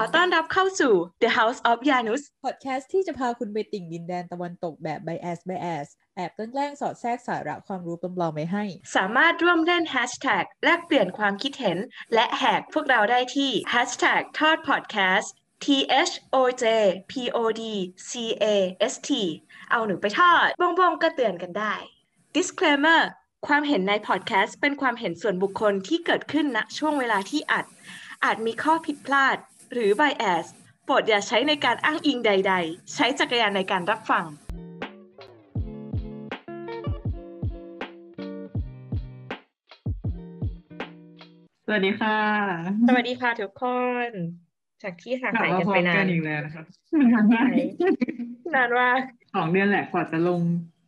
อต้อนรับเข้าสู่ The House of Janus พอดแคสต์ที่จะพาคุณไปติ่งดินแดนตะวันตกแบบ bias bias แอบแกล้งสอดแทรกสาระความรู้ปลอมๆไว้ให้ สามารถร่วมเล่น Hashtag แลกเปลี่ยนความคิดเห็น และแหกพวกเราได้ที่ Hashtag ทอด Podcast T H O J P O D C A S T เอาหนูไปทอดบงๆก็เตือนกันได้ Disclaimer ความเห็นในพอดแคสต์เป็นความเห็นส่วนบุคคลที่เกิดขึ้นณช่วงเวลาที่อัด อาจมีข้อผิดพลาด หรือ bias โปรดอย่าใช้ในการอ้างอิงใด ๆ ใช้จักรยานในการรับฟังสวัสดีค่ะ สวัสดีค่ะทุกคน จากที่ห่างกลับหายมากันพร้อไปมนากันนอีกแล้วนะครับนานมากนานมากสองเดือนแหละกว่าจะลง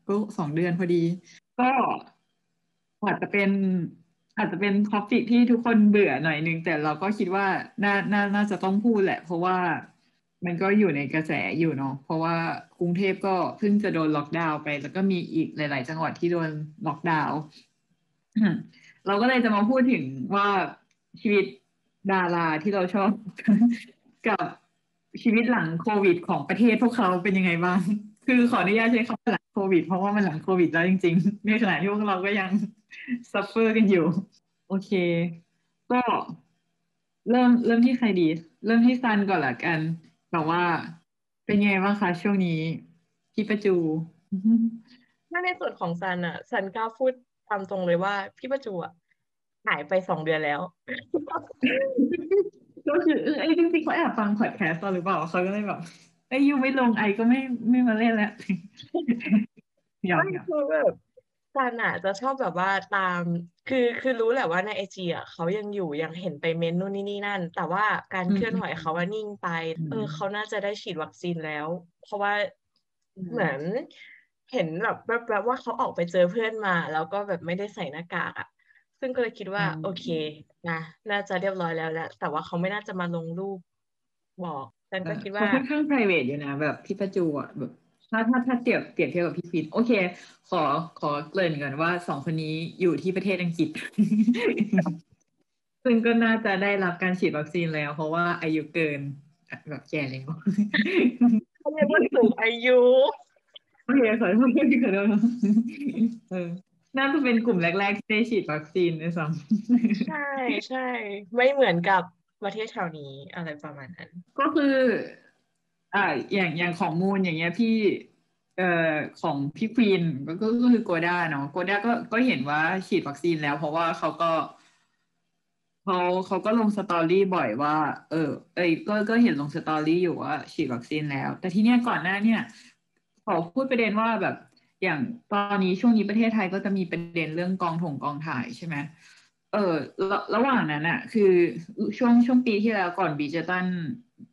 ก็สองเดือนพอดี ก็อาจจะเป็น อาจจะเป็น topic ที่ทุกคนเบื่อหน่อยนึง แต่เราก็คิดว่าน่าน่าน่าจะต้องพูดแหละ เพราะว่ามันก็อยู่ในกระแสอยู่เนาะเพราะว่ากรุงเทพก็เพิ่งจะโดนล็อกดาวน์ไป แล้วก็มีอีกหลาย ๆ จังหวัดที่โดนล็อกดาวน์เราก็เลยจะมาพูดถึงว่าชีวิตดาราที่เราชอบ กับชีวิตหลังโควิดของประเทศพวกเขาเป็นยังไงบ้าง คือขออนุญาตใช้คำว่าหลัง โควิด เพราะว่ามันหลังโควิดแล้วจริงๆในขณะที่พวกเราก็ยัง suffer กันอยู่ โอเค ก็เริ่มเริ่มที่ใครดี เริ่มที่ซันก่อนละกันแบบว่าเป็นไงบ้างคะช่วงนี้พี่ประจูถ้าในส่วนของซันอะซันกล้าพูดตามตรงเลยว่าพี่ประจูอะหายไปสองเดือนแล้วก็คือเออไอ้จริงๆเขาแอบฟังพอดแคสต์เราหรือเปล่าเขาก็เลยแบบ ไอ้ยยูไม่ลงไอก็ไม่ไม่มาเล่นแล้วยอมไม่ยอมคือแบบซันอะจะชอบแบบว่าตาม คือคือรู้แหละว่าในไอจีอะเขายังอยู่ยังเห็นไปเมนนู่นนี่นี่นั่น แต่ว่าการอืมเคลื่อนไหวเขาว่านิ่งไปอืมเออเขาน่าจะได้ฉีดวัคซีนแล้ว เพราะว่าอืมเหมือนเห็นแบบแบบว่าเขาออกไปเจอเพื่อนมา แล้วก็แบบไม่ได้ใส่หน้ากากอะ ซึ่งก็เลยคิดว่าอืมโอเคนะน่าจะเรียบร้อยแล้วแหละแต่ว่าเขาไม่น่าจะมาลงรูปบอก ฉันก็คิดว่าเขาค่อนข้าง private อยู่นะแบบพี่ประจูอะแบบถ้าถ้าถ้าเทียบเปรียบเทียบกับพี่ฟินโอเค ขอขอเกริ่นก่อนว่าสองคนนี้อยู่ที่ประเทศอังกฤษ ซึ่งก็น่าจะได้รับการฉีดวัคซีนแล้ว เพราะว่าอายุเกินแบบแก่แล้วเขาเรียกว่าสูงอายุโอเคขอโทษขอโทษเออน่าจะเป็นกลุ่มแรก ๆ ที่ได้ฉีดวัคซีนด้วยซ้ำใช่ใช่ไม่เหมือนกับ ประเทศแถวนี้อะไรประมาณนั้น ก็คืออ่าอย่างอย่างของมูลอย่างเงี้ยพี่เอ่อของพี่ควีนก็ก็ก็คือโกด้าเนาะโกด้าก็ก็เห็นว่าฉีดวัคซีนแล้ว เพราะว่าเขาก็เขาเขาก็ลงสตอรี่บ่อยว่า เออเอ้ยก็ก็เห็นลงสตอรี่อยู่ว่าฉีดวัคซีนแล้ว แต่ทีเนี้ยก่อนหน้าเนี่ยขอพูดประเด็นว่าแบบอย่างตอนนี้ช่วงนี้ประเทศไทยก็จะมีประเด็นเรื่องกองถงกองถ่ายใช่ไหม เออระระหว่างนั้นอะคือช่วงช่วงปีที่แล้วก่อนบีเจตัน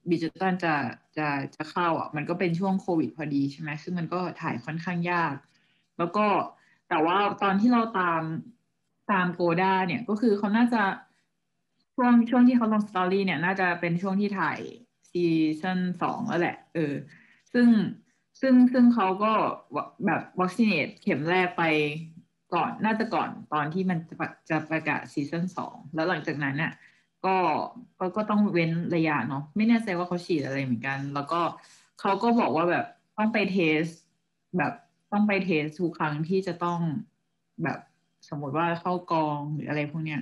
บีเจตันจะจะจะเข้าอะมันก็เป็นช่วงโควิดพอดีใช่ไหมซึ่งมันก็ถ่ายค่อนข้างยาก แล้วก็แต่ว่าตอนที่เราตามตามโกด้าเนี่ยก็คือเขาน่าจะช่วงช่วงที่เขาลงสตอรี่เนี่ย น่าจะเป็นช่วงที่ถ่ายซีซั่นสองแล้วแหละ เออ ซึ่งซึ่งซึ่งเขาก็แบบวัคซีนเข็มแรกไป ก่อนน่าจะก่อนตอนที่มันจะประจะประกาศซีซั่นสองแล้วหลังจากนั้นเนี่ยก็ก็ก็ต้องเว้นระยะเนาะไม่แน่ใจว่าเขาฉีดอะไรเหมือนกัน แล้วก็เขาก็บอกว่าแบบต้องไปเทส แบบต้องไปเทสทุกครั้งที่จะต้องแบบสมมติว่าเข้ากองหรืออะไรพวกเนี้ย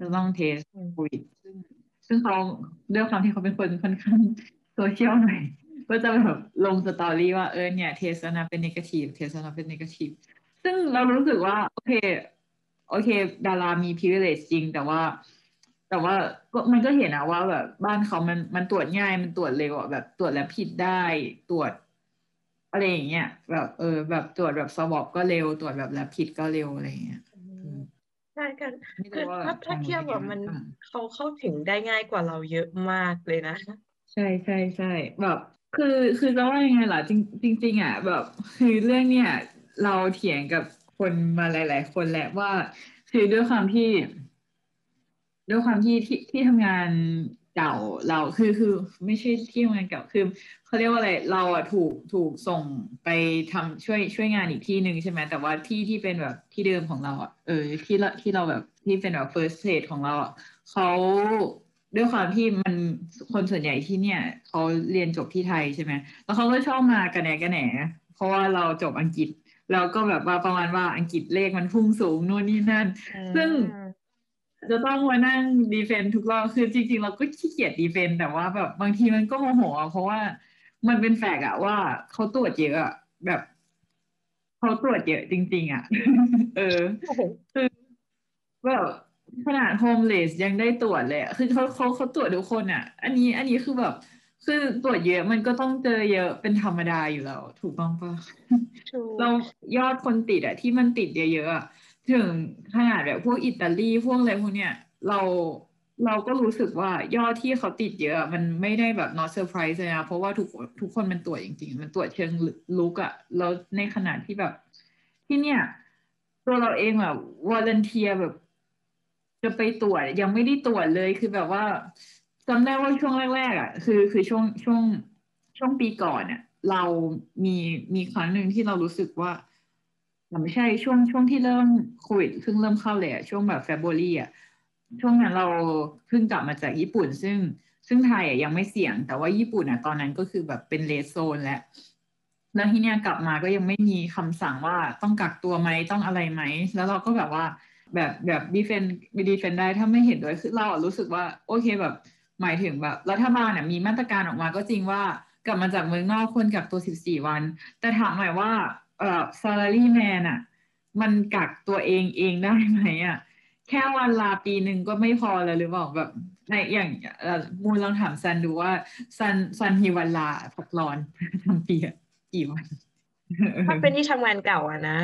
จะต้อง test อืมโควิดซึ่งซึ่งเขาด้วยความที่เขาเป็นคนค่อนข้างโซเชียลหน่อยก็จะแบบลงสตอรี่ว่าเออเนี่ย test แล้วนะเป็น negative test แล้วนะเป็น negative ซึ่งเรารู้สึกว่า โอเค โอเค ดารามี privilege จริง แต่ว่า แต่ว่าก็มันก็เห็นนะว่าแบบบ้านเขามันมันตรวจง่ายมันตรวจเร็วอะแบบตรวจ rapid ได้ตรวจอะไรอย่างเงี้ยแบบเออแบบตรวจแบบ swab ก็เร็วตรวจแบบ rapid ก็เร็วอะไรอย่างเงี้ยใช่กันไม่คือรู้ว่าถ้าถ้าทางเทียบเป็แบบนมันยังไงบ้างเขาเข้าถึงได้ง่ายกว่าเราเยอะมากเลยนะ ใช่ใช่ใช่แบบ คือคือจะว่ายังไงล่ะจริงจริงๆอะแบบคือเรื่องเนี้ย เราเถียงกับคนมาหลาย ๆ คนแหละว่า คือด้วยความที่ ด้วยความที่ที่ที่ทำงานเก่าเราคือคือไม่ใช่ที่ทำงานเก่าคือเขาเรียกว่าอะไรเราอะถูกถูกส่งไปทำช่วยช่วยงานอีกที่หนึ่งใช่ไหมแต่ว่าที่ที่เป็นแบบที่เดิมของเราอะเออที่เราที่เราแบบที่เป็นแบบ first stage ของเราอะเขาด้วยความที่มันคนส่วนใหญ่ที่เนี่ยเขาเรียนจบที่ไทยใช่ไหมแล้วเขาก็ชอบมากระแหนกระแหนเพราะว่าเราจบอังกฤษ แล้วก็แบบว่าประมาณว่าอังกฤษเลขมันพุ่งสูงนู่นนี่นั่น ซึ่งจะต้องมานั่งดีเฟนต์ทุกรอบคือจริง ๆ เราก็ขี้เกียจดีเฟนต์แต่ว่าแบบบางทีมันก็โมโหอะเพราะว่ามันเป็นแฟกต์อะว่าเขาตรวจเยอะอะแบบเขาตรวจเยอะจริง ๆอะเออคือแบบขนาดโฮมเลสยังได้ตรวจเลยอะคือเขาเขาเขาตรวจทุกคนอะอันนี้อันนี้คือแบบ คือตรวจเยอะมันก็ต้องเจอเยอะเป็นธรรมดาอยู่แล้ว ถูกต้องปะถูกเรายอดคนติดอะที่มันติดเยอะๆอะถึงขนาดแบบพวกอิตาลีพวกอะไรพวกเนี้ยเราเราก็รู้สึกว่ายอดที่เขาติดเยอะอะ มันไม่ได้แบบ not surprise เลยนะเพราะว่าทุกทุกคนมันตรวจจริงๆ มันตรวจเชิงลุกอะแล้วในขณะที่แบบ ที่เนี่ย ตัวเราเองอะวอลเนเทียแบบ จะไปตรวจยังไม่ได้ตรวจเลยคือแบบว่า จำได้ว่าช่วงแรกๆอะคือคือช่วงช่วงช่วงปีก่อนเนี่ยเรามีมีครั้งหนึ่งที่เรารู้สึกว่าแต่ไม่ใช่ช่วงช่วงที่เริ่มโควิดเพิ่งเริ่มเข้าเลยอะช่วงแบบเฟบรุรีอะช่วงนั้นเราเพิ่งกลับมาจากญี่ปุ่น ซึ่งซึ่งไทยอะยังไม่เสี่ยง แต่ว่าญี่ปุ่นอะตอนนั้นก็คือแบบเป็นเลสโซนแล้วแล้วที่เนี้ยกลับมาก็ยังไม่มีคำสั่งว่าต้องกักตัวไหมต้องอะไรไหม แล้วเราก็แบบว่าแบบแบบดีเฟนดีเฟนได้ถ้าไม่เห็นด้วยคือเราอะรู้สึกว่า โอเคแบบ หมายถึงแบบรัฐบาลเนี่ยมีมาตรการออกมาก็จริงว่ากลับมาจากเมืองนอกควรกักตัว 14 วัน แต่ถามหน่อยว่าเอ่อ salary man อะมันกักตัวเองเองได้ไหมอะแค่วันลาปีหนึ่งก็ไม่พอแล้วหรือเปล่าแบบในอย่างเอ่อมูลลองถามซันดูว่าซันซันมีวันลาพักร้อนทั้งปีอะกี่วันถ้าเป็นที่ทำงานเก่าอะนะ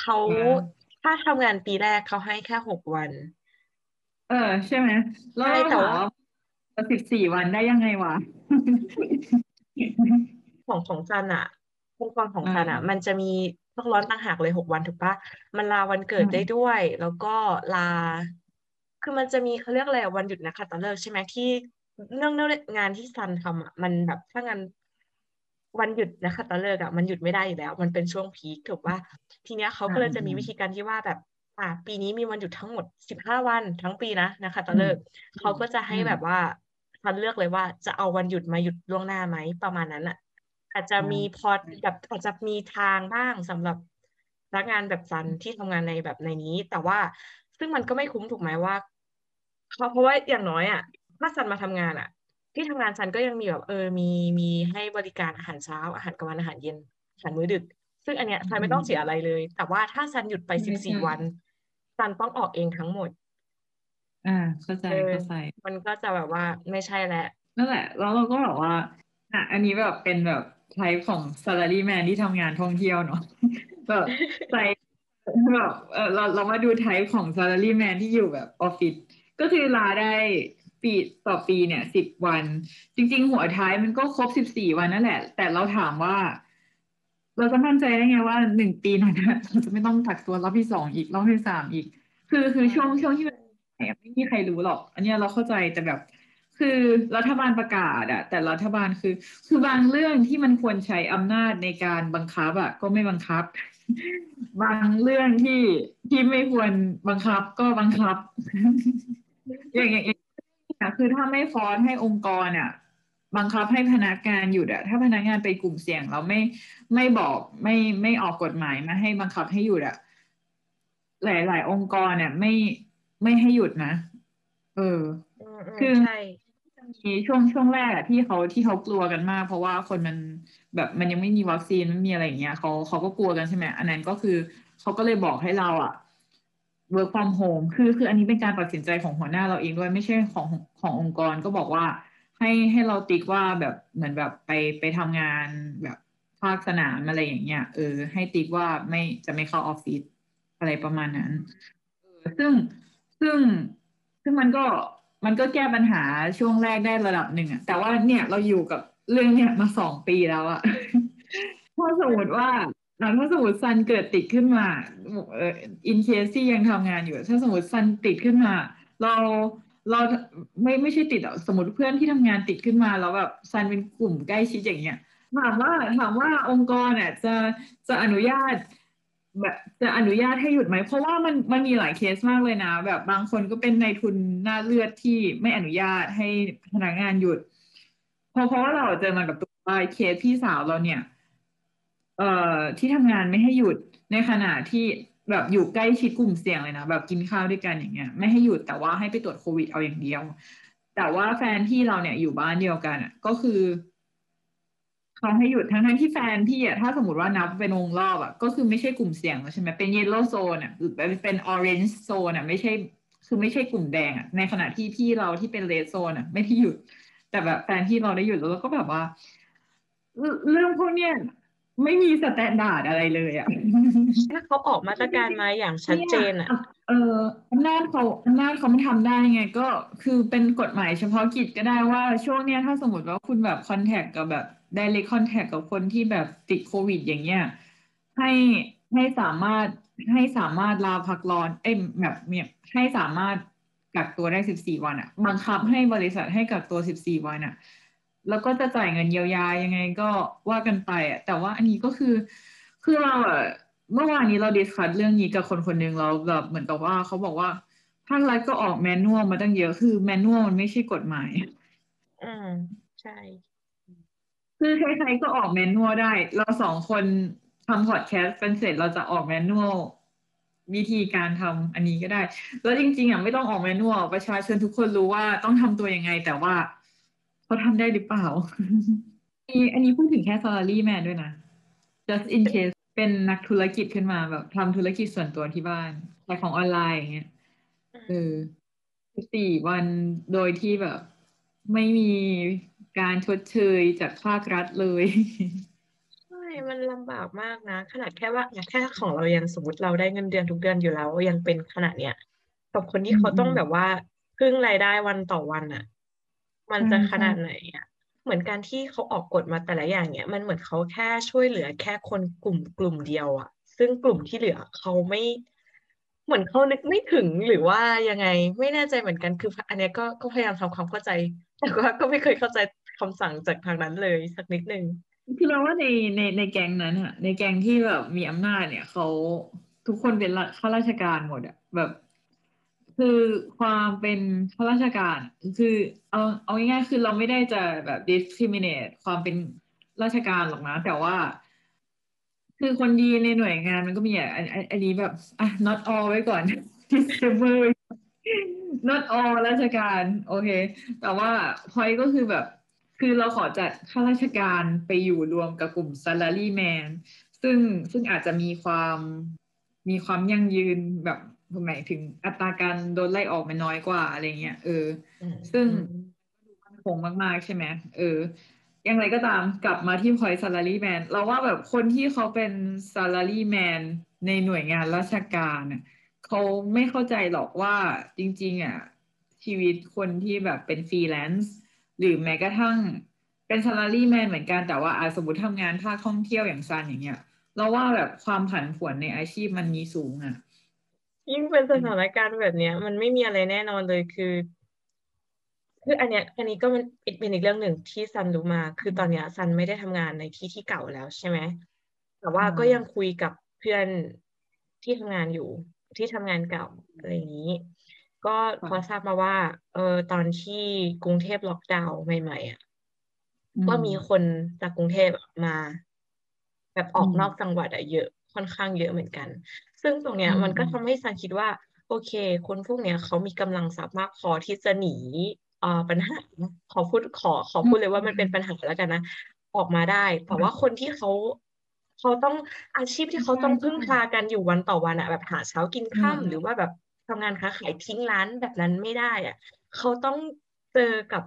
เขาอ่าถ้าทำงานปีแรกเขาให้แค่หกวัน เออ ใช่ไหมแล้วใช่เราแต่ถามว่า ว่าสิบสี่วันได้ยังไงวะของของซันอะองค์กรของอ่าซันอะมันจะมีพักร้อนต่างหากเลยหกวันถูกปะมันลาวันเกิดอืมได้ด้วย แล้วก็ลา คือมันจะมีเขาเรียกอะไรอะวันหยุดนักขัตฤกษ์ใช่ไหมที่เนื่องด้วยงานที่ซันทำอะมันแบบถ้างานวันหยุดนักขัตฤกษ์อะมันหยุดไม่ได้อยู่แล้ว มันเป็นช่วงพีคถูกปะทีเนี้ยเขาก็เลยจะมีวิธีการที่ว่าแบบอ่าปีนี้มีวันหยุดทั้งหมดสิบห้าวันทั้งปีนะนักขัตฤกษ์เขาก็จะให้อืมแบบว่า ซันเลือกเลยว่าจะเอาวันหยุดมาหยุดล่วงหน้าไหมประมาณนั้นอะอาจจะอ่ามีมีพอแบบอาจจะมีทางบ้างสำหรับพนักงานแบบซันที่ทำงานในแบบในนี้ แต่ว่าซึ่งมันก็ไม่คุ้มถูกไหมว่าเพราะเพราะว่าอย่างน้อยอะถ้าซันมาทำงานอะที่ทำงานซันก็ยังมีแบบเออมีมีให้บริการอาหารเช้าอาหารกลางวันอาหารเย็นอาหารมื้อดึก ซึ่งอันเนี้ยซันไม่ต้องเสียอะไรเลย แต่ว่าถ้าซันหยุดไปใช่สิบสี่ใช่วันซันต้องออกเองทั้งหมด อ่าเข้าใจเออเข้าใจ มันก็จะแบบว่าไม่ใช่แล้วนั่นแหละ แล้วเราก็แบบว่าอะอันนี้แบบเป็นแบบไทป์ของ salaryman ที่ทำงานท่องเที่ยวเนาะแบบใจแบบเออเราเรามาดูไทป์ของ salaryman ที่อยู่แบบออฟฟิศก็คือลาได้ปีต่อปีเนี่ยสิบวัน จริง ๆ หัวท้ายมันก็ครบสิบสี่วันนั่นแหละ แต่เราถามว่า เราจะมั่นใจได้ไงว่าหนึ่งปีนั้นนะเราจะไม่ต้องกักตัวรอบที่สองอีกรอบที่สามอีก คือคือช่วงช่วงที่มัน ไม่มีใครรู้หรอก อันเนี้ยเราเข้าใจแต่แบบ คือรัฐบาลประกาศอะแต่รัฐบาลคือ คือบางเรื่องที่มันควรใช้อำนาจในการบังคับอะก็ไม่บังคับ บางเรื่องที่ที่ไม่ควรบังคับก็บังคับ อย่างอย่างอย่างคือถ้าไม่ฟอร์สให้องค์กรอะบังคับให้พนักงานหยุดอะถ้าพนักงานเป็นกลุ่มเสี่ยงเราไม่ไม่บอกไม่ไม่ออกกฎหมายมาให้บังคับให้หยุดอะหลาย ๆ องค์กรเนี่ยไม่ ไม่ให้หยุดนะ เอออืมอืมคือใช่มีช่วงช่วงแรกอะที่เขาที่เขากลัวกันมาก เพราะว่าคนมันแบบมันยังไม่มีวัคซีนไม่มีอะไรอย่างเงี้ยเขาเขาก็กลัวกันใช่ไหมอันนั้นก็คือเขาก็เลยบอกให้เราอะ work from home คือคืออันนี้เป็นการตัดสินใจของหัวหน้าเราเองด้วยไม่ใช่ของขององค์กรก็บอกว่า ให้ให้เราติ๊กว่าแบบเหมือนแบบไปไปทำงานแบบภาคสนามอะไรอย่างเงี้ยเออให้ติ๊กว่าไม่จะไม่เข้าออฟฟิศอะไรประมาณนั้นซึ่ง ซึ่งซึ่งมันก็มันก็แก้ปัญหาช่วงแรกได้ระดับหนึ่งอะแต่ว่าเนี่ยเราอยู่กับเรื่องเนี่ยมาสองปีแล้วอะถ้าสมมติว่าถ้าสมมติซันเกิดติดขึ้นมาเออ in case ที่ยังทำงานอยู่ ถ้าสมมติซันติดขึ้นมา เราเราไม่ไม่ใช่ติดอสมมติเพื่อนที่ทำงานติดขึ้นมาแล้วแบบซันเป็นกลุ่มใกล้ชิดอย่างเงี้ยถามว่าถามว่าองค์กรเนี่ยจะจะอนุญาต แบบจะอนุญาตให้หยุดไหม เพราะว่ามันมันมีหลายเคสมากเลยนะ แบบบางคนก็เป็นนายทุนหน้าเลือดที่ไม่อนุญาตให้พนักงานหยุด เพราะเพราะว่าเราเจอมากับตัวเคสพี่สาวเราเนี่ย เอ่อที่ทำงานไม่ให้หยุดในขณะที่แบบอยู่ใกล้ชิดกลุ่มเสี่ยงเลยนะแบบกินข้าวด้วยกันอย่างเงี้ยไม่ให้หยุดแต่ว่าให้ไปตรวจโควิดเอาอย่างเดียว แต่ว่าแฟนพี่เราเนี่ยอยู่บ้านเดียวกันก็คือ เขาให้หยุดทั้งทั้งที่แฟนพี่อะถ้าสมมติว่านับเป็นวงรอบอะก็คือไม่ใช่กลุ่มเสี่ยงแล้วใช่ไหมเป็น yellow zone อะหรือเป็น orange zone อะไม่ใช่คือไม่ใช่กลุ่มแดงอะในขณะที่พี่เราที่เป็น red zone อะไม่ได้หยุด แต่แบบแฟนพี่เราได้หยุดแล้วเราก็แบบว่า เรื่องพวกเนี้ยไม่มี standard อะไรเลยอะถ้าเขาออกมาตรการมาอย่างชัดเจนอะ เอออำนาจเขาอำนาจเขาไม่ทำได้ไง ก็คือเป็นกฎหมายเฉพาะกิจก็ได้ว่าช่วงเนี้ยถ้าสมมติว่าคุณแบบ contact กับแบบ direct contact กับคนที่แบบติดโควิด อย่างเงี้ยให้ให้สามารถให้สามารถลาพักร้อนเอ้ยแบบเนี่ยให้สามารถกักตัวได้สิบสี่วันอะบังคับให้บริษัทให้กักตัวสิบสี่วันอะแล้วก็จะจ่ายเงินเยียวยายังไงก็ว่ากันไปอะแต่ว่าอันนี้ก็คือคือเราอะเมื่อวานนี้เราดิสคัสเรื่องนี้กับคนคนหนึ่งเราแบบเหมือนกับว่าเขาบอกว่าภาครัฐก็ออกแมนนวลมาตั้งเยอะคือแมนนวลมันไม่ใช่กฎหมาย อืมใช่ คือใครๆก็ออกแมนนวลได้ เราสองคนทำพอดแคสต์กันเสร็จเราจะออกแมนนวลวิธีการทำอันนี้ก็ได้ แล้วจริง ๆอะไม่ต้องออกแมนนวลประชาชนทุกคนรู้ว่าต้องทำตัวยังไง แต่ว่าเขาทำได้หรือเปล่าอันนี้อันนี้พูดถึงแค่ salary man ด้วยนะ just in case เป็นนักธุรกิจขึ้นมาแบบทำธุรกิจส่วนตัวที่บ้านขายของออนไลน์อย่างเงี้ยเออสี่วันโดยที่แบบ ไม่มี การชดเชยจากภาครัฐเลยใช่มันลำบากมากนะ ขนาดแค่ว่าแค่ของเรายังสมมติเราได้เงินเดือนทุกเดือนอยู่แล้ว ยังเป็นขนาดเนี้ยกับคนที่เขาต้องแบบว่าพึ่งรายได้วันต่อวันอะ มันจะขนาดไหนอะเหมือนการที่เขาออกกฎมาแต่ละอย่างเนี้ยมันเหมือนเขาแค่ช่วยเหลือแค่คนกลุ่มกลุ่มเดียวอะ ซึ่งกลุ่มที่เหลือเขาไม่เหมือนเขานึกไม่ถึงหรือว่ายังไง ไม่แน่ใจเหมือนกันคืออันเนี้ยก็ก็พยายามทำความเข้าใจ แต่ว่าก็ไม่เคยเข้าใจ คำสั่งจากทางนั้นเลยสักนิดนึงคือเราว่าในในในแกงนั้นอะในแกงที่แบบมีอำนาจเนี่ยเขาทุกคนเป็นละข้าราชการหมดอะแบบ คือความเป็นข้าราชการ คือเอาเอาง่ายๆคือเราไม่ได้จะแบบ discriminate ความเป็นราชการหรอกนะ แต่ว่า คือคนดีในหน่วยงานมันก็มีอะอันอันอันนี้แบบอะ not all ไว้ก่อน disclaimer ไว้ก่อ not all ราชการ โอเค แต่ว่า point ก็คือแบบ คือเราขอจัดข้าราชการไปอยู่รวมกับกลุ่ม salary man ซึ่งซึ่งอาจจะมีความมีความยั่งยืนแบบหมายถึงอัตราการโดนไล่ออกมันน้อยกว่าอะไรเงี้ยเอออืมซึ่งอืมมั่นคงมาก ๆ ใช่ไหมเอออย่างไรก็ตามกลับมาที่ point salary man เราว่าแบบคนที่เขาเป็น salary man ในหน่วยงานราชการน่ะเขาไม่เข้าใจหรอกว่าจริง ๆ อะ ชีวิตคนที่แบบเป็นฟรีแลนซ์ หรือแม้กระทั่งเป็น salary man เหมือนกันแต่ว่าอาสมมติทำงานภาคท่องเที่ยวอย่างซันอย่างเงี้ย เราว่าแบบความผันผวนในอาชีพมันมีสูงอะยิ่งเป็นสถานการณ์แบบเนี้ย มันไม่มีอะไรแน่นอนเลยคือคืออันเนี้ยอันนี้ก็มันเป็นเป็นอีกเรื่องหนึ่งที่ซันรู้มา คือตอนเนี้ยซันไม่ได้ทำงานในที่ที่เก่าแล้วใช่ไหมแต่ว่าอืมก็ยังคุยกับเพื่อนที่ทำงานอยู่ที่ทำงานเก่าอะไรอย่างนี้ ก็พอทราบมาว่า เออตอนที่กรุงเทพล็อกดาวน์ใหม่ๆอะก็มีคนจากกรุงเทพอะมา แบบออกอืมนอกจังหวัดอะเยอะค่อนข้างเยอะเหมือนกัน ซึ่งตรงเนี้ยอืมมันก็อืมทำให้ซันคิดว่า โอเค คนพวกเนี้ยเขามีกำลังทรัพย์มากพอที่จะหนีเอ่อปัญหาขอพูดขอขอพูดเลยว่ามันเป็นปัญหาแล้วกันนะออกมาได้แต่ว่าคนที่เขาเขาต้องอาชีพที่เขาต้องพึ่งพากันอยู่วันต่อวันอะแบบหาเช้ากินอืมค่ำหรือว่าแบบ ทำงานค้าขายทิ้งร้านแบบนั้นไม่ได้อะเขาต้องเจอกับ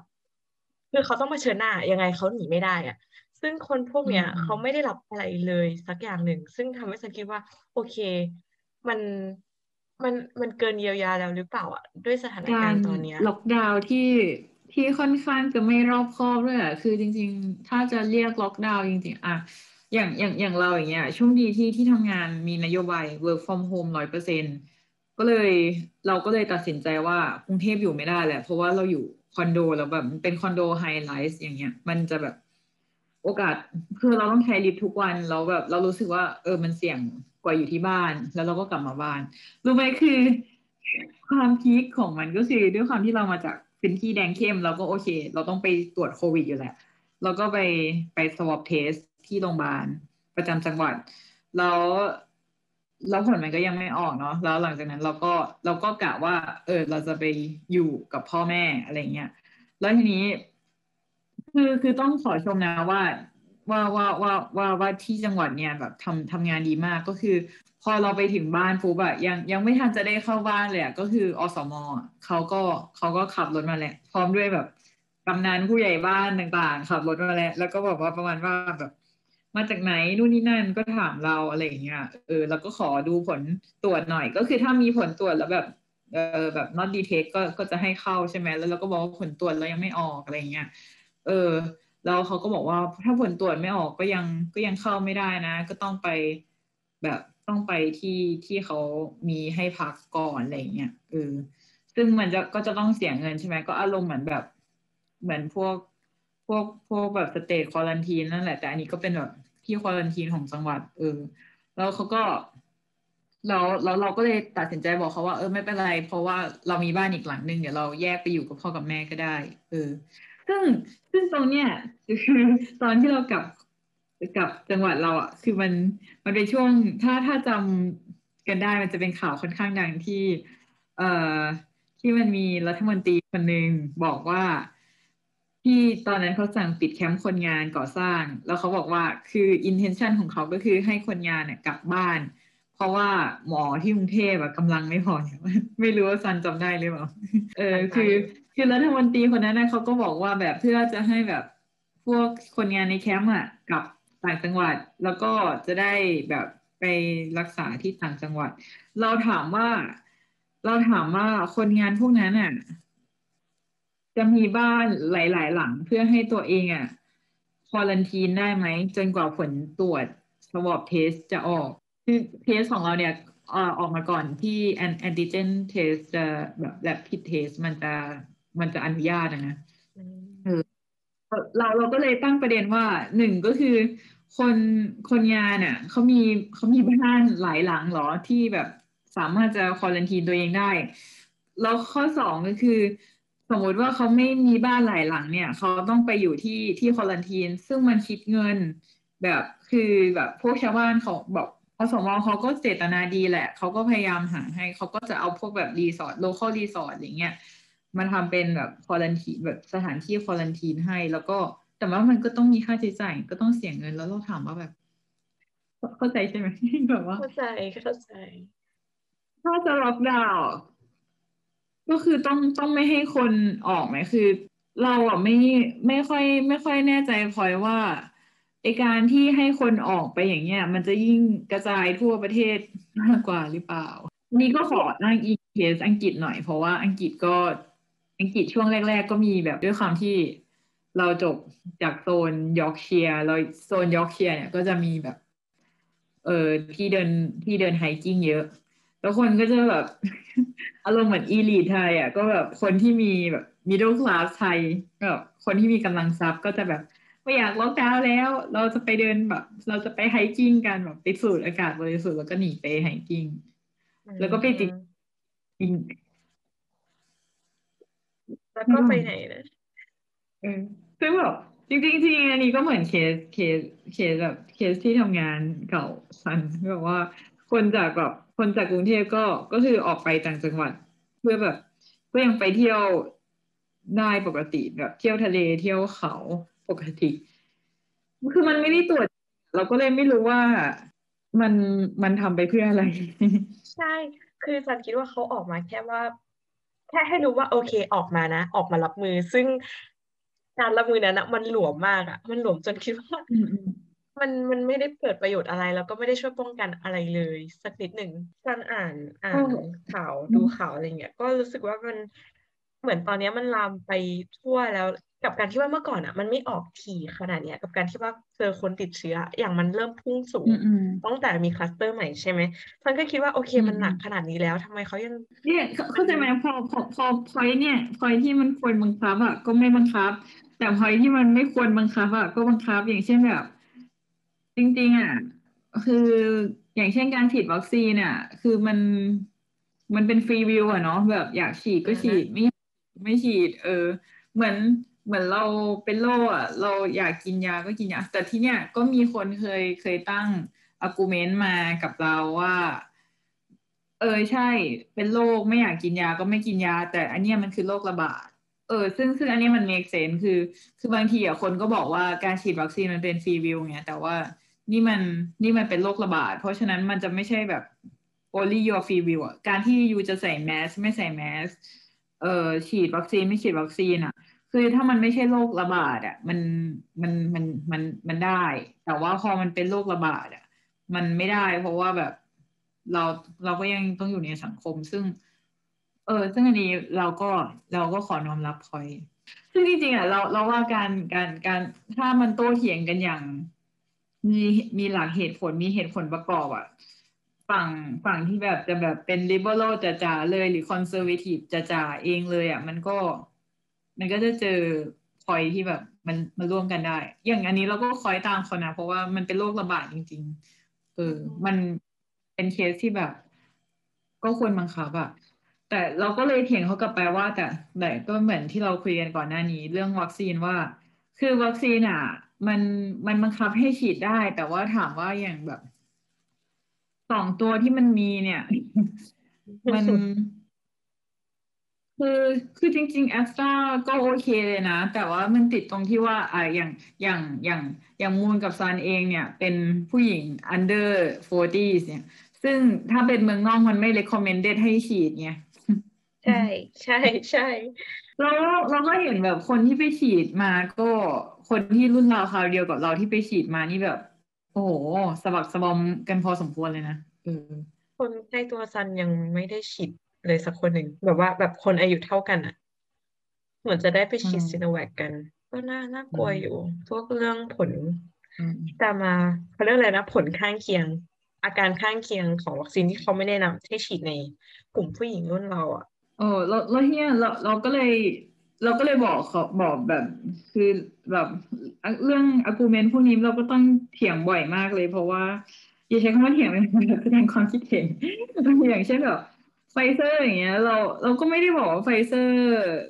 คือเขาต้องเผชิญหน้ายังไงเขาหนีไม่ได้อะซึ่งคนพวกเนี้ยอืมเขาไม่ได้รับอะไรเลยสักอย่างหนึ่ง ซึ่งทำให้ฉันคิดว่า โอเค มันมันมันเกินเยียวยาแล้วหรือเปล่าอะด้วยสถานกาการรณ์ตอนเนี้ยล็อกดาวน์ที่ที่ค่อนข้างจะไม่รอบคอบด้วยอะคือจริง ๆ ถ้าจะเรียกล็อกดาวน์จริง ๆ อะอย่างอย่างอย่างเราอย่างเงี้ยช่วงดีที่ที่ทำงานมีนโยบาย work from home ร้อยเปอร์เซ็น ก็เลยเราก็เลยตัดสินใจว่ากรุงเทพอยู่ไม่ได้แหละ เพราะว่าเราอยู่คอนโดแล้วแบบมันเป็นคอนโดไฮไลท์อย่างเงี้ย มันจะแบบโอกาสคือเราต้องใช้ลิฟต์ทุกวันแล้วแบบเรารู้สึกว่า เออมันเสี่ยงกว่าอยู่ที่บ้าน แล้วเราก็กลับมาบ้านรู้ไหมคือ ความพีคของมันก็คือด้วยความที่เรามาจากพื้นที่แดงเข้มเราก็โอเค เราต้องไปตรวจโควิดอยู่แหละเราก็ไปไป swab test ที่โรงพยาบาลประจำจังหวัด แล้ว แล้วผลมันก็ยังไม่ออกเนาะแล้วหลังจากนั้นเราก็เราก็กะว่า เออเราจะไปอยู่กับพ่อแม่อะไรเงี้ยแล้วทีนี้ คือคือต้องขอชมนะว่าว่าว่าว่าว่าว่าที่จังหวัดเนี่ยแบบทำทำงานดีมากก็คือ พอเราไปถึงบ้านปุ๊บอะยังยังไม่ทันจะได้เข้าบ้านเลยอะก็คืออสมอเขาก็เขาก็ขับรถมาแหละพร้อมด้วยแบบกำนันผู้ใหญ่บ้านต่างๆขับรถมาแล้วแล้วก็บอกว่าประมาณว่าแบบ มาจากไหนนู่นนี่นั่นก็ถามเราอะไรอย่างเงี้ยเออแล้วก็ขอดูผลตรวจหน่อย ก็คือถ้ามีผลตรวจแล้วแบบเออแบบ not detect ก็ก็จะให้เข้าใช่ไหมแล้วเราก็บอกว่าผลตรวจแล้วยังไม่ออกอะไรเงี้ยเออแล้วเขาก็บอกว่าถ้าผลตรวจไม่ออกก็ยังก็ยังเข้าไม่ได้นะ ก็ต้องไปแบบต้องไปที่ที่เขามีให้พักก่อนอะไรเงี้ยเออซึ่งมันจะก็จะต้องเสียเงินใช่ไหมก็อารมณ์เหมือนแบบเหมือนพวกพวกพวกแบบสเตทควอลันทีนนั่นแหละแต่อันนี้ก็เป็นแบบ ที่ควอลันทีนของจังหวัด เออ แล้วเขาก็เราเราเราก็เลยตัดสินใจบอกเขาว่าเออไม่เป็นไร เพราะว่าเรามีบ้านอีกหลังหนึ่งเดี๋ยวเราแยกไปอยู่กับพ่อกับแม่ก็ได้ เออ ซึ่งซึ่งตรงเนี้ยคือตอนที่เรากลับกลับจังหวัดเราอะคือมันมันเป็นช่วงถ้าถ้าจำกันได้มันจะเป็นข่าวค่อนข้างดังที่ เอ่อที่มันมีรัฐมนตรีคนหนึ่งบอกว่า ที่ตอนนั้นเขาสั่งปิดแคมป์คนงานก่อสร้าง แล้วเขาบอกว่าคือ intention ของเขาก็คือให้คนงานเนี่ยกลับบ้าน เพราะว่าหมอที่กรุงเทพอะกำลังไม่พอเนี่ยไม่รู้ว่าซันจำได้หรือเปล่าเออคือ คือรัฐมนตรีคนนั้นนะเขาก็บอกว่าแบบเพื่อจะให้แบบพวกคนงานในแคมป์อะกลับต่างจังหวัด แล้วก็จะได้แบบไปรักษาที่ต่างจังหวัด เราถามว่า เราถามว่าคนงานพวกนั้นอะ จะมีบ้านหลาย ๆ หลังเพื่อให้ตัวเองอะควอลันทีนได้ไหม จนกว่าผลตรวจ swab test จะออก คือเทสของเราเนี่ยเอ่อออกมาก่อนที่ antigen test จะแบบ rapid test มันจะมันจะอนุญาตอะนะเออเราเราก็เลยตั้งประเด็นว่าหนึ่งก็คือ คนคนงานอะเขามีเขามีบ้านหลายหลังเหรอที่แบบสามารถจะ quarantine ตัวเองได้ แล้วข้อสองก็คือส มมติว่าเขาไม่มีบ้านหลายหลังเนี่ยเขาต้องไปอยู่ที่ที่ quarantine ซึ่งมันคิดเงิน แบบคือแบบพวกชาวบ้านเขาบอกอสมเขาก็เจตนาดีแหละเขาก็พยายามหาให้เขาก็จะเอาพวกแบบรีสอร์ท local resort อย่างเงี้ยมาทำเป็นแบบควอลันทีแบบสถานที่ควอลันทีนให้ แล้วก็แต่ว่ามันก็ต้องมีค่าใช้จ่ายก็ต้องเสียเงินแล้วเราถามว่าแบบ เข้าใจใช่ไหมแบบว่าเข้าใจเข้าใจ ถ้าจะล็อกดาวน์ ก็คือต้องต้องไม่ให้คนออกไหมคือ เราอะไม่ไม่ค่อยไม่ค่อยแน่ใจพลอยว่าไอการที่ให้คนออกไปอย่างเงี้ย มันจะยิ่งกระจายทั่วประเทศมากกว่าหรือเปล่า นี่ก็ขออ้างอิงเคสอังกฤษหน่อยเพราะว่าอังกฤษก็อังกฤษช่วงแรก ๆ ก็มีแบบด้วยความที่เราจบจากโซนยอร์กเชียร์เราโซนยอร์กเชียร์เนี่ยก็จะมีแบบ เออที่เดินที่เดิน hiking เยอะ แล้วคนก็จะแบบอารมณ์เหมือน elite ไทยอะก็แบบคนที่มีแบบ middle class ไทยก็แบบคนที่มีกำลังทรัพย์ก็จะแบบไม่อยากล็อกดาวน์แล้ว เราจะไปเดินแบบ เราจะไป hiking กันแบบไปสูดอากาศบริสุทธิ์แล้วก็หนีไป hiking แล้วก็ไปติดอินแล้วก็ไปไหนนะเออซึ่งแบบจริงๆจริงๆอันนี้ก็เหมือน case case case แบบเคสที่ทำงานเก่าซันแบบว่า คนจากแบบคนจากกรุงเทพก็ก็คือออกไปต่างจังหวัด เพื่อแบบก็ยังไปเที่ยวได้ปกติแบบเที่ยวทะเลเที่ยวเขาปกติ คือมันไม่ได้ตรวจ เราก็เลยไม่รู้ว่ามันมันทำไปเพื่ออะไร ใช่ คือจันคิดว่าเขาออกมาแค่ว่า แค่ให้รู้ว่าโอเคออกมานะ ออกมารับมือ ซึ่งการรับมือนั้นนะมันหลวมมากอะมันหลวมจนคิดว่าอื มอืมมันมันไม่ได้เกิดประโยชน์อะไรแล้วก็ไม่ได้ช่วยป้องกันอะไรเลย สักนิดหนึ่งการอ่านอ่านข่าวดูข่าวอะไรเงี้ยก็รู้สึกว่ามันเหมือนตอนเนี้ยมันลามไปทั่วแล้วกับการที่ว่าเมื่อก่อนอะ มันไม่ออกถี่ขนาดเนี้ย กับการที่ว่าเจอคนติดเชื้อ อย่างมันเริ่มพุ่งสูงอืมอืมตั้งแต่มีคลัสเตอร์ใหม่ใช่ไหมฉันก็คิดว่าโอเคอืมมันหนักขนาดนี้แล้วทำไมเขายังเนี่ยเข้าเข้าใจไหมพอพอพอพอยเนี่ยพอยที่มันควรบังคับอะก็ไม่บังคับ แต่พอยที่มันไม่ควรบังคับอะก็บังคับอย่างเช่นแบบ จริงๆอะคืออย่างเช่นการฉีดวัคซีนอะคือมันมันเป็นฟรีวิวอะเนาะแบบอยากฉีดก็ฉีด ไม่อยากไม่ฉีด เออ เหมือนเหมือนเราเป็นโรคอะเราอยากกินยาก็กินยา แต่ที่เนี้ยก็มีคนเคยเคยตั้งอากูเมนต์มากับเราว่า เออใช่ เป็นโรคไม่อยากกินยาก็ไม่กินยา แต่อันเนี้ยมันคือโรคระบาดเออซึ่งซึ่งอันเนี้ยมัน make sense คือ คือบางทีอะคนก็บอกว่าการฉีดวัคซีนมันเป็นฟรีวิวไงแต่ว่า นี่มันนี่มันเป็นโรคระบาด เพราะฉะนั้นมันจะไม่ใช่แบบ only your free will อะการที่ยูจะใส่แมสไม่ใส่แมสเอ่อฉีดวัคซีนไม่ฉีดวัคซีนอะคือถ้ามันไม่ใช่โรคระบาดอะมันมันมันมันมันได้ แต่ว่าพอมันเป็นโรคระบาดอะมันไม่ได้ เพราะว่าแบบเราเราก็ยังต้องอยู่ในสังคม ซึ่ง เออ ซึ่งอันนี้เราก็เราก็ขอน้อมรับพอยซึ่งจริงๆอะเราเราว่าการการการถ้ามันโต้เถียงกันอย่าง มีมีหลักเหตุผลมีเหตุผลประกอบอะฝั่งฝั่งที่แบบจะแบบเป็น liberal จ๋าๆเลยหรือ conservative จ๋าๆเองเลยอะมันก็ มันก็จะเจอพอยที่แบบมันมันร่วมกันได้ อย่างอันนี้เราก็คอยตามเขานะ เพราะว่ามันเป็นโรคระบาดจริง ๆ เออ มันเป็นเคสที่แบบ ก็ควรบังคับอะแต่เราก็เลยเถียงเขากลับไปว่า แต่แต่ก็เหมือนที่เราคุยกันก่อนหน้านี้ เรื่องวัคซีนว่า คือวัคซีนอะ มันมันบังคับให้ฉีดได้ แต่ว่าถามว่าอย่างแบบสองตัวที่มันมีเนี่ย มันคือคือจริงๆแอสตราก็โอเคเลยนะ แต่ว่ามันติดตรงที่ว่าอ่าอย่างอย่างอย่างอย่างมูนกับซันเองเนี่ย เป็นผู้หญิง under 40เนี่ย ซึ่งถ้าเป็นเมืองนอกมันไม่ recommended ให้ฉีดไงใช่ใช่ใช่แล้วเราก็เห็นแบบคนที่ไปฉีดมาก็ คนที่รุ่นราวคราวเดียวกับเราที่ไปฉีดมานี่แบบ โอ้โหสะบักสะบอมกันพอสมควรเลยนะเออคนใกล้ตัวซันยังไม่ได้ฉีดเลยสักคนหนึ่งแบบว่าแบบคนอายุเท่ากันอะเหมือนจะได้ไปฉีดอืมซีโนแวคกัน ก็น่าน่ากลัวอืมอยู่พวกเรื่องผลอืมตามมาเขาเรียกอะไรนะ ผลข้างเคียง อาการข้างเคียงของวัคซีนที่เขาไม่แนะนำให้ฉีดในกลุ่มผู้หญิงรุ่นเราอะโอ้เราเราเนี่ยเราเราก็เลย เราก็เลยบอกเขาบอกแบบ คือแบบเรื่อง argument พวกนี้เราก็ต้องเถียงบ่อยมากเลย เพราะว่าอย่าใช้คำว่าเถียงเลยแบบแสดงความคิดเห็นอย่างเช่นแบบไฟเซอร์อย่างเงี้ยเราเราก็ไม่ได้บอกว่าไฟเซอร์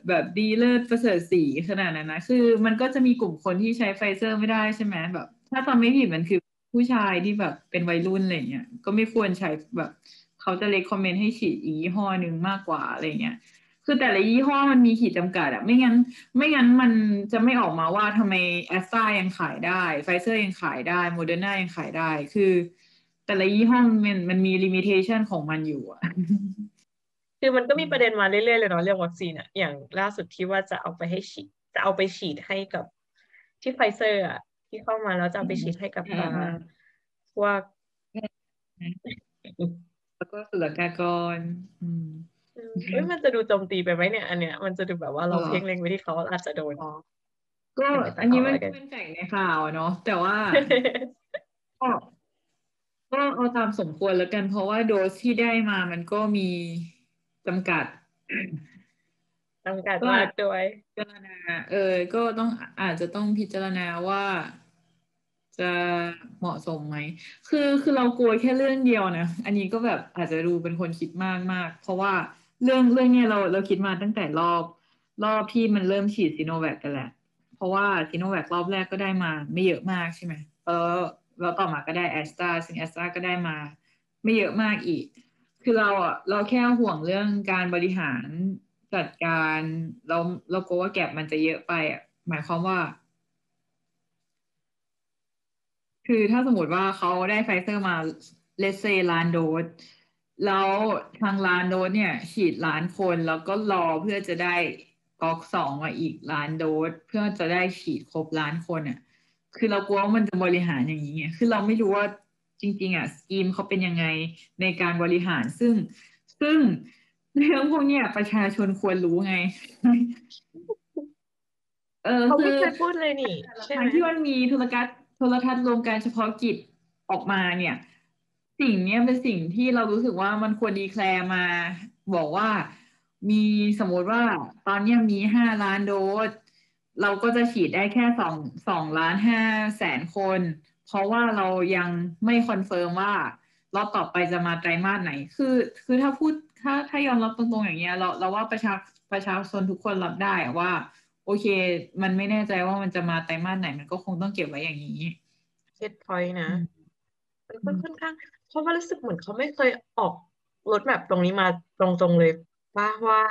แบบดีเลิศประเสริฐสีขนาดนั้นนะคือมันก็จะมีกลุ่มคนที่ใช้ไฟเซอร์ไม่ได้ใช่ไหมแบบ ถ้าจำไม่ผิดมันคือผู้ชายที่แบบเป็นวัยรุ่นอะไรเงี้ยก็ไม่ควรใช้แบบ เขาจะเล c คอมเมนต์ให้ฉีดอีกยี่ห้อหนึ่งมากกว่าอะไรเงี้ย คือแต่ละยี่ห้อมันมีขีดจำกัดอะไม่งั้น ไม่งั้นมันจะไม่ออกมาว่าทำไมแอสตรายังขายได้ไฟเซอร์ยังขายได้โมเดอร์นายังขายได้ คือ แต่ละยี่ห้อมันมันมีลิมิเ t ชันของมันอยู่อะคือมันก็มีประเด็นมาเรื่อยๆเลยเนาะเรื่องวัคซีนอะอย่างล่าสุดที่ว่าจะเอาไปให้ฉีดจะเอาไปฉีดให้กับที่ไฟเซอร์อะที่เข้ามาแล้วจะเอาไปฉีดให้กับอ่าอ่าพวกแล้วก็ศุลกากร อืมอืม เอ้ยมันจะดูโจมตีไปไหมเนี่ย อันเนี้ยมันจะดูแบบว่าเราเหรอเพ่งเล็งไปที่เขาอาจจะโดนก็ไม่ตัดอันนี้มันออกแล้วกันเป็นแฝงในข่าวอะเนาะแต่ว่าก็ก็เอาตามสมควรแล้วกัน เพราะว่าโดสที่ได้มามันก็มีจำกัดจำกัดก็มากด้วยพิจารณา เออ ก็ต้องอาจจะต้องพิจารณาว่า จะเหมาะสมไหม คือคือเรากลัวแค่เรื่องเดียวนะ อันนี้ก็แบบอาจจะดูเป็นคนคิดมากมากเพราะว่า เรื่องเรื่องเนี้ยเราเราคิดมาตั้งแต่รอบรอบที่มันเริ่มฉีดซีโนแวคกันแหละ เพราะว่าซีโนแวครอบแรกก็ได้มาไม่เยอะมากใช่ไหมเออแล้วต่อมาก็ได้แอสตราซึ่งแอสตราก็ได้มา ไม่เยอะมากอีก คือเราอะเราแค่ห่วงเรื่องการบริหารจัดการเราเรากลัวว่า gap มันจะเยอะไปอะหมายความว่า คือถ้าสมมติว่าเขาได้ไฟเซอร์มา let's say ล้านโดส แล้วทางล้านโดสเนี่ยฉีดล้านคนแล้วก็รอเพื่อจะได้ก๊อกสองมาอีกล้านโดสเพื่อจะได้ฉีดครบล้านคนอะ คือเรากลัวว่ามันจะบริหารอย่างนี้ไงคือเราไม่รู้ว่าจริง ๆอะสกีมเขาเป็นยังไงในการบริหารซึ่งซึ่งเรื่องพวกเนี้ยประชาชนควรรู้ไง เออเขาคืไม่อเคยพูดเลยนี่แต่ละใช่คไหรั้มงที่มันมีโทรทัศน์โทรทัศน์รวมการเฉพาะกิจออกมาเนี่ย สิ่งเนี้ยเป็นสิ่งที่เรารู้สึกว่ามันควรดีแคลร์มา บอกว่ามีสมมติว่าตอนเนี้ยมีห้าล้านโดส เราก็จะฉีดได้แค่สองสองล้านห้าแสนคน เพราะว่าเรายังไม่ confirm ว่ารอบต่อไปจะมาไตรมาสไหน คือ คือถ้าพูดถ้าถ้ายอมรับตรงๆอย่างเงี้ยเราเราว่าประชาประชาชนทุกคนรับได้ว่า โอเค มันไม่แน่ใจว่ามันจะมาไตรมาสไหน มันก็คงต้องเก็บไว้อย่างนี้ set point นะมันค่อนข้าง เพราะว่ารู้สึกเหมือนเขาไม่เคยออกรถแบบตรงนี้มาตรงๆเลยว่าว่า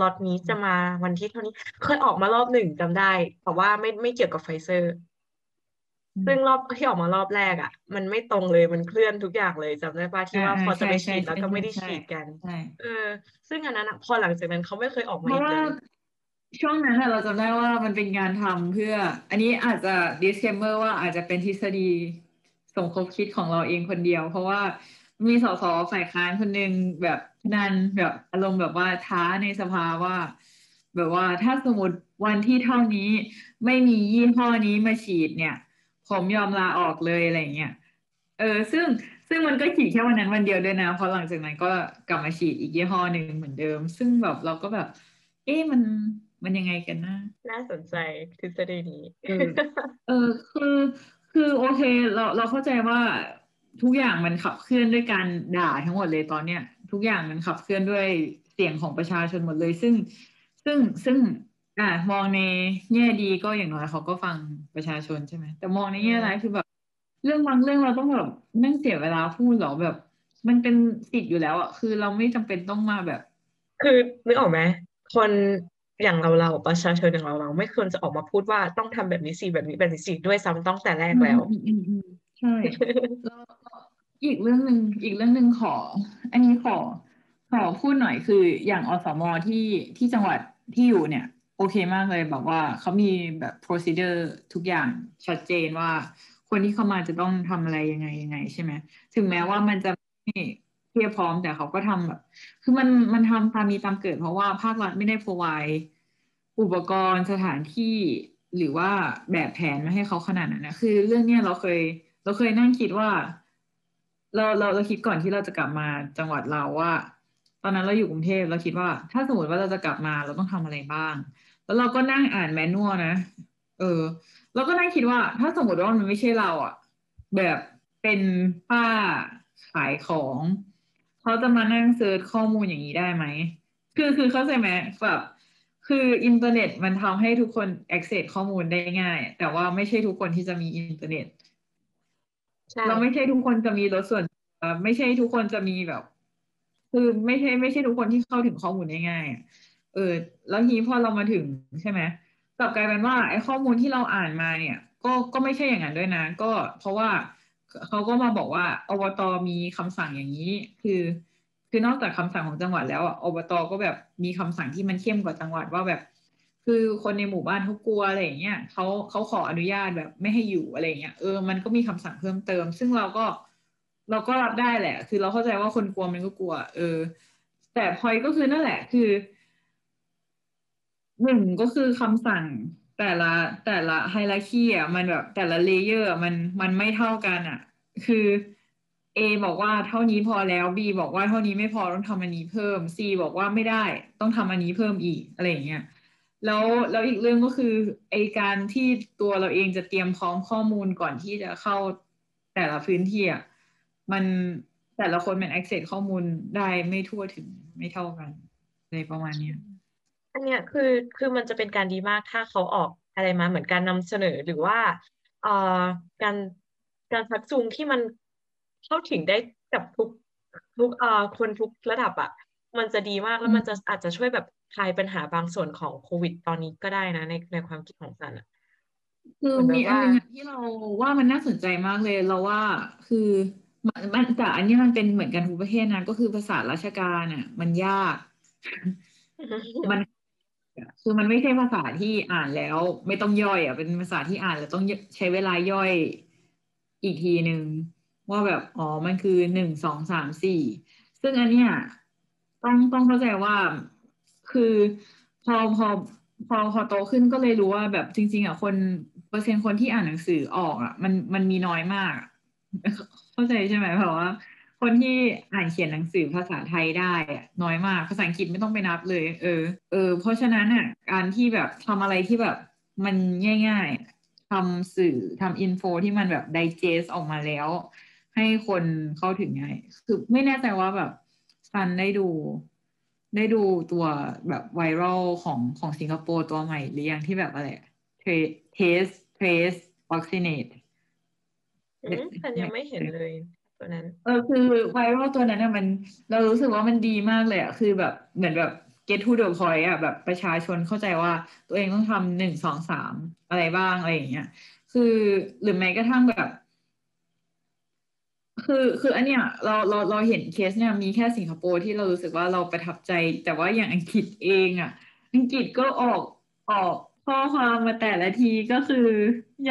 ล็อตนี้จะมาวันที่เท่านี้ เคยออกมารอบหนึ่งจำได้ แต่ว่าไม่ไม่เกี่ยวกับไฟเซอร์ ซึ่งรอบที่ออกมารอบแรกอะ มันไม่ตรงเลยมันเคลื่อนทุกอย่างเลยจำได้ปะที่ว่าพอจะไปฉีดแล้วก็ไม่ได้ฉีดกันเออ ซึ่งอันนั้นพอหลังจากนั้นเขาไม่เคยออกมาอีกเลยช่วงนั้นเราจำได้ว่ามันเป็นงานทำเพื่อ อันนี้อาจจะ disclaimer ว่าอาจจะเป็นทฤษฎี สมคบคิดของเราเองคนเดียว เพราะว่ามีสสฝ่ายค้านคนหนึ่งแบบนันแบบอารมณ์แบบว่าท้าในสภาว่า แบบว่าถ้าสมมติวันที่เท่านี้ไม่มียี่ห้อนี้มาฉีดเนี่ย ผมยอมลาออกเลยอะไรเงี้ยเออซึ่งซึ่งมันก็ฉีดแค่วันนั้นวันเดียวด้วยนะเพราะหลังจากนั้นก็กลับมาฉีดอีกยี่ห้อหนึ่งเหมือนเดิม ซึ่งแบบเราก็แบบ เอ๊ะมันมันยังไงกันนะ น่าสนใจทฤษฎีนี้ เออเออคือ คือโอเคเราเราเข้าใจว่าทุกอย่างมันขับเคลื่อนด้วยการด่าทั้งหมดเลยตอนเนี้ย ทุกอย่างมันขับเคลื่อนด้วยเสียงของประชาชนหมดเลย ซึ่งซึ่งซึ่งอ่ามองในแง่ดีก็อย่างน้อยเขาก็ฟังประชาชนใช่ไหมแต่มองในแง่ร้ายคือแบบ เรื่องบางเรื่องเราต้องแบบนั่งเสียเวลาพูดหรอแบบ มันเป็นสิทธิ์อยู่แล้วอะคือเราไม่จำเป็นต้องมาแบบ คือนึกออกไหมคน อย่างเราเราประชาชนอย่างเราเราไม่ควรจะออกมาพูดว่าต้องทำแบบนี้สิแบบนี้แบบนี้สิด้วยซ้ำต้องแต่แรกแล้วใช่แล้วอีกเรื่องหนึ่งอีกเรื่องหนึ่งขอ อันนี้ขอขอพูดหน่อยคืออย่างอสมที่ที่จังหวัดที่อยู่เนี่ย โอเคมากเลยแบบว่าเขามีแบบ procedure ทุกอย่างชัดเจนว่า คนที่เข้ามาจะต้องทำอะไรยังไงยังไง ใช่ไหมถึงแม้ว่ามันจะไม่ เพียบพร้อมแต่เขาก็ทำแบบ คือมันมันทำตามมีตามเกิด เพราะว่าภาครัฐไม่ได้ provide อุปกรณ์สถานที่หรือว่าแบบแผนมาให้เขาขนาดนั้นนะคือเรื่องเนี้ยเราเคย เราเคยนั่งคิดว่า เราเราเราคิดก่อนที่เราจะกลับมาจังหวัดเราว่า ตอนนั้นเราอยู่กรุงเทพเราคิดว่า ถ้าสมมติว่าเราจะกลับมาเราต้องทำอะไรบ้าง แล้วเราก็นั่งอ่านแมนนวลนะเออเราก็นั่งคิดว่า ถ้าสมมติว่ามันไม่ใช่เราอะแบบเป็นป้าขายของ เขาจะมานั่ง search ข้อมูลอย่างนี้ได้ไหม คือคือเข้าใจไหมแบบคืออินเทอร์เน็ตมันทำให้ทุกคน access ข้อมูลได้ง่าย แต่ว่าไม่ใช่ทุกคนที่จะมีอินเทอร์เน็ตแล้วไม่ใช่ทุกคนจะมี resource ไม่ใช่ทุกคนจะมีแบบ คือไม่ใช่ ไม่ใช่ทุกคนที่เข้าถึงข้อมูลได้ง่ายเออ แล้วทีพอเรามาถึงใช่ไหมกลับกลายเป็นว่าไอ้ข้อมูลที่เราอ่านมาเนี่ย ก็ก็ไม่ใช่อย่างนั้นด้วยนะ ก็เพราะว่า เขาก็มาบอกว่าอบตมีคำสั่งอย่างนี้ คือ คือนอกจากคำสั่งของจังหวัดแล้วอบตก็แบบมีคำสั่งที่มันเข้มกว่าจังหวัดว่าแบบ คือคนในหมู่บ้านเขากลัวอะไรอย่างเงี้ยเขาเขาขออนุญาตแบบไม่ให้อยู่อะไรเงี้ยเออมันก็มีคำสั่งเพิ่มเติม ซึ่งเราก็เราก็รับได้แหละ คือเราเข้าใจว่าคนกลัวมันก็กลัว เออ แต่พอยก็คือนั่นแหละ คือหนึ่งก็คือคำสั่ง แต่ละแต่ละไฮรักีอะมันแบบแต่ละเลเยอร์มันมันไม่เท่ากันอะ คือ A บอกว่าเท่านี้พอแล้ว B บอกว่าเท่านี้ไม่พอต้องทำอันนี้เพิ่ม C บอกว่าไม่ได้ต้องทำอันนี้เพิ่มอีกอะไรอย่างเงี้ยแล้วแล้วอีกเรื่องก็คือไอการที่ตัวเราเองจะเตรียมพร้อมข้อมูลก่อนที่จะเข้าแต่ละพื้นที่อะมันแต่ละคนมัน access ข้อมูลได้ไม่ทั่วถึงไม่เท่ากันในประมาณนี้ อันเนี้ยคือคือมันจะเป็นการดีมากถ้าเขาออกอะไรมาเหมือนการนำเสนอหรือว่าเอ่อการการชักจูงที่มันเข้าถึงได้กับทุกทุกเอ่อคนทุกระดับอะมันจะดีมากแล้วมันจะอาจจะช่วยแบบคลายปัญหาบางส่วนของโควิดตอนนี้ก็ได้นะในในความคิดของสันอะคือมีอันนึงที่เราว่ามันน่าสนใจมากเลยเราว่าคือมันแต่อันนี้มันเป็นเหมือนกันทุกประเทศนะก็คือภาษาราชการอะ มันยาก มัน คือมันไม่ใช่ภาษาที่อ่านแล้ว ไม่ต้องย่อยอะเป็นภาษาที่อ่านแล้วต้องใช้เวลาย่อยอีกทีหนึ่งว่าแบบอ๋อมันคือหนึ่งสองสามสี่ซึ่งอันเนี้ยต้องต้องเข้าใจว่าคือพอพอพอพอโตขึ้นก็เลยรู้ว่าแบบจริง ๆอะคนเปอร์เซ็นต์คนที่อ่านหนังสือออกอะมันมันมีน้อยมาก เข้าใจใช่ไหมเพราะว่า คนที่อ่านเขียนหนังสือภาษาไทยได้อะน้อยมากภาษาอังกฤษไม่ต้องไปนับเลย เออ เออ เพราะฉะนั้นอะการที่แบบทำอะไรที่แบบมันง่ายๆทำสื่อทำอินโฟที่มันแบบไดเจสออกมาแล้ว ให้คนเข้าถึงง่ายคือไม่แน่ใจว่าแบบซันได้ดู ได้ดูตัวแบบ viral ของของสิงคโปร์ตัวใหม่หรือยังที่แบบอะไรเท test trace vaccinate อืมฉันยังไม่เห็นเลย ตัวนั้น เออคือ viral ตัวนั้นน่ะมันเรารู้สึกว่ามันดีมากเลยอะคือแบบเหมือนแบบ get to the point อะแบบประชาชนเข้าใจว่าตัวเองต้องทำหนึ่งสองสามอะไรบ้างอะไรอย่างเงี้ยคือหรือแม้กระทั่งแบบ คือคืออันเนี้ยเราเราเราเห็นเคสเนี่ยมีแค่สิงคโปร์ที่เรารู้สึกว่าเราประทับใจ แต่ว่าอย่างอังกฤษเองอะอังกฤษก็ออกออกข้อความมาแต่ละทีก็คือ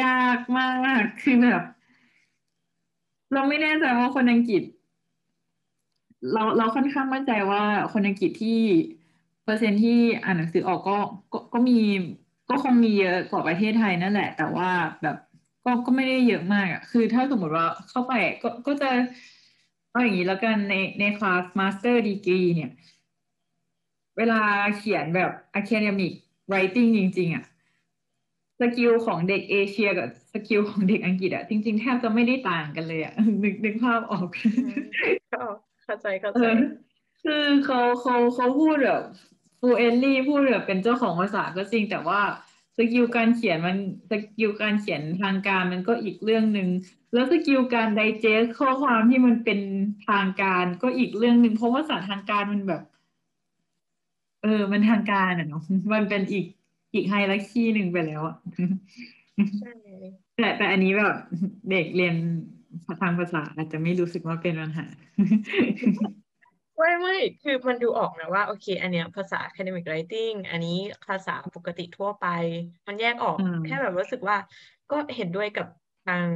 ยากมากคือแบบ เราไม่แน่ใจว่าคนอังกฤษ เราเราค่อนข้างมั่นใจว่าคนอังกฤษที่เปอร์เซ็นต์ที่อ่านหนังสือออกก็ก็ก็มีก็คงมีเยอะกว่าประเทศไทยนั่นแหละ แต่ว่าแบบก็ก็ไม่ได้เยอะมากอะคือถ้าสมมติว่าเข้าไปก็ก็จะเอาอย่างนี้แล้วกันในใน class master degree เนี่ย เวลาเขียนแบบ academic writing จริง ๆ อะ skill ของเด็กเอเชียกับ skill ของเด็กอังกฤษอะจริง ๆ แทบจะไม่ได้ต่างกันเลยอะนึกนึกภาพออกก็เข้าใจเข้าเอใจอคือเขาเขาเขาพูดแบบ fluently พูดแบบเป็นเจ้าของภาษาก็จริง แต่ว่า skill การเขียนมัน skill การเขียนทางการมันก็อีกเรื่องหนึ่งแล้วสกิลการ digest ข้อความที่มันเป็นทางการก็อีกเรื่องหนึ่งเพราะว่าภาษาทางการมันแบบ เออ มันทางการอะเนาะมันเป็นอีก อีก hierarchy หนึ่งไปแล้วอะใช่แต่แต่อันนี้แบบเด็กเรียนทางภาษาอาจจะไม่รู้สึกว่าเป็นปัญหาไม่ไม่คือมันดูออกนะว่าโอเค อันเนี้ยภาษา academic writing อันนี้ภาษาปกติทั่วไป มันแยกออกอืมแค่แบบรู้สึกว่า ก็เห็นด้วยกับทาง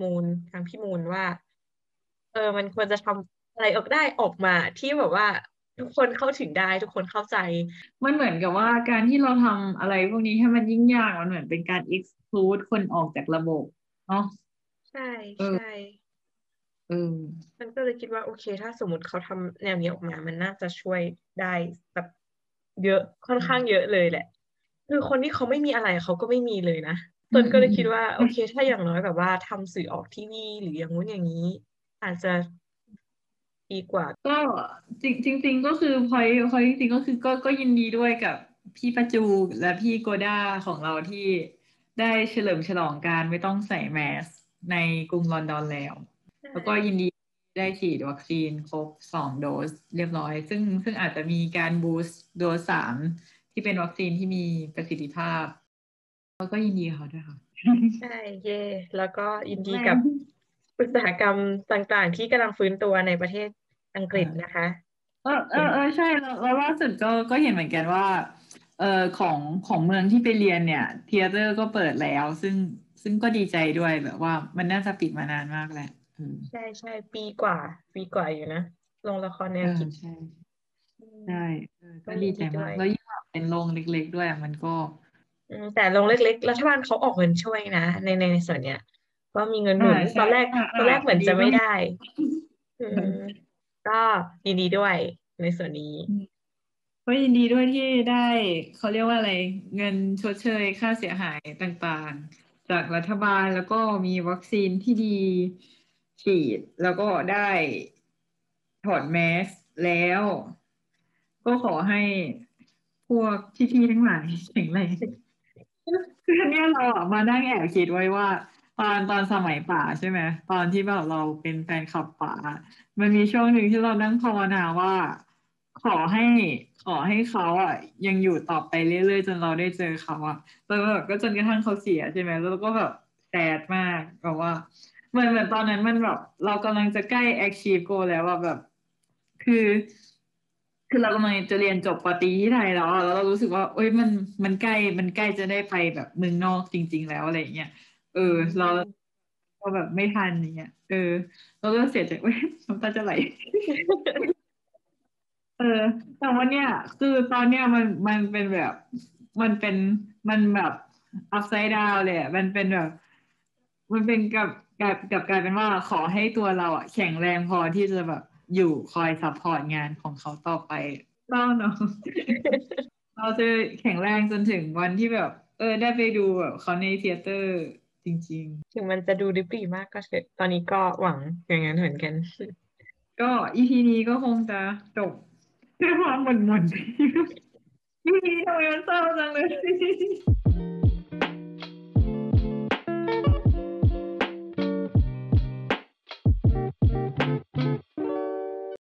มูลทางพี่มูลว่า เออมันควรจะทำอะไรออกได้ออกมาที่แบบว่า ทุกคนเข้าถึงได้ทุกคนเข้าใจ มันเหมือนกับว่าการที่เราทำอะไรพวกนี้ให้มันยิ่งยากมันเหมือนเป็นการ exclude คนออกจากระบบเนาะใช่เออใช่เออมันก็เลยคิดว่าโอเค ถ้าสมมติเขาทำแนวนี้ออกมา มันน่าจะช่วยได้แบบเยอะค่อนข้างเยอะเลยแหละ คือคนที่เขาไม่มีอะไรเขาก็ไม่มีเลยนะอืตมนก็เลยอืมคิดว่าโอเค ถ้าอย่างน้อยแบบว่าทำสื่อออกทีวีหรืออย่างงู้นอย่างนี้ อาจจะ ดีกว่า ก็จริงจริงๆก็คือพอยพอยจริงๆก็คือก็ก็ยินดีด้วยกับพี่ประจูและพี่โกด้าของเราที่ได้เฉลิมฉลองการไม่ต้องใส่แมสในกรุงลอนดอนแล้ว แล้วก็ยินดีได้ฉีดวัคซีนครบสองโดสเรียบร้อย ซึ่งซึ่งอาจจะมีการบูสต์โดสสามที่เป็นวัคซีนที่มีประสิทธิภาพ แล้วก็ยินดีกับเขาด้วยค่ะ ใช่ เย่แล้วก็ยินดีแม่กับ อุตสาหกรรมต่างๆ ที่กำลังฟื้นตัวในประเทศอังกฤษนะคะเออเออเออใช่แล้วแล้วล่าสุดก็ก็เห็นเหมือนกันว่าเออของของเมืองที่ไปเรียนเนี่ยเทเตอร์ก็เปิดแล้ว ซึ่งซึ่งก็ดีใจด้วยแบบว่ามันน่าจะปิดมานานมากแหละเออใช่ใช่ปีกว่า ปีกว่าอยู่นะโรงละครแนเอวอคิดใช่อืมใช่เออก็ก็ยิดีนใจดีด้มาวยกแล้วยิ่งแบบเป็นโรงเล็ก ๆ ด้วยมันก็อืมแต่โรงเล็ก ๆ รัฐบาลเขาออกเงินช่วยนะในในในส่วนเนี้ย ก็มีเงินหนุอ่านตใช่อนแรกอ่าตอนแรอ่ากเหมือนดีจะไม่มากได้อืมก็ยินดีด้วยในส่วนนี้ก็ยินดีด้วยที่ได้เขาเรียกว่าอะไร เงินชดเชยค่าเสียหายต่างๆ จากรัฐบาลแล้วก็มีวัคซีนที่ดีฉีดแล้วก็ได้ถอดแมสแล้ว ก็ขอให้พวกพี่ๆทั้งหลายแข็งแรงคืออันเนี้ยเราอะมานั่งแอบคิดไว้ว่า ตอนตอนสมัยป่าใช่ไหมตอนที่แบบเราเป็นแฟนคลับป่า มันมีช่วงหนึ่งที่เรานั่งภาวนาว่า ขอให้ขอให้เขาอะ ยังอยู่ต่อไปเรื่อยๆ จนเราได้เจอเขาอะแล้วแบบก็จนกระทั่งเขาเสียใช่ไหมแล้วเราก็แบบแซดมากแบบว่าเหมือนเหมือนตอนนั้นมันแบบเรากำลังจะใกล้ achieve goal แล้วว่าแบบ คือ คือเรากำลังจะเรียนจบปตีที่ไทยแล้วแล้วเรารู้สึกว่าเอ้ยมันมันใกล้มันใกล้จะได้ไปแบบเมืองนอกจริง ๆ แล้วอะไรอย่างเงี้ย เออ เราก็แบบไม่ทันอย่างเงี้ย เออ เราก็เสียใจเว้ยน้ำตาจะไหล เออ แต่ว่าเนี่ย คือตอนเนี้ยมันมันเป็นแบบ มันเป็นมันแบบ upside down เลยอะมันเป็นแบบ มันเป็นกับกับกับกลายเป็นว่าขอให้ตัวเราอะแข็งแรงพอที่จะแบบอยู่คอย support งานของเขาต่อไปเศร้าเนาะเราจะแข็งแรงจนถึงวันที่แบบ เออ ได้ไปดูแบบเขาใน theaterอร์ จริงถึงมันจะดูดิบดีมากก็เถอะตอนนี้ก็หวังอย่างนั้นเหมือนกันๆก็อีพีนี้ก็คงจะจบด้วยความหม่นๆอีพีนี้ทำไมมันเศร้าจังเลย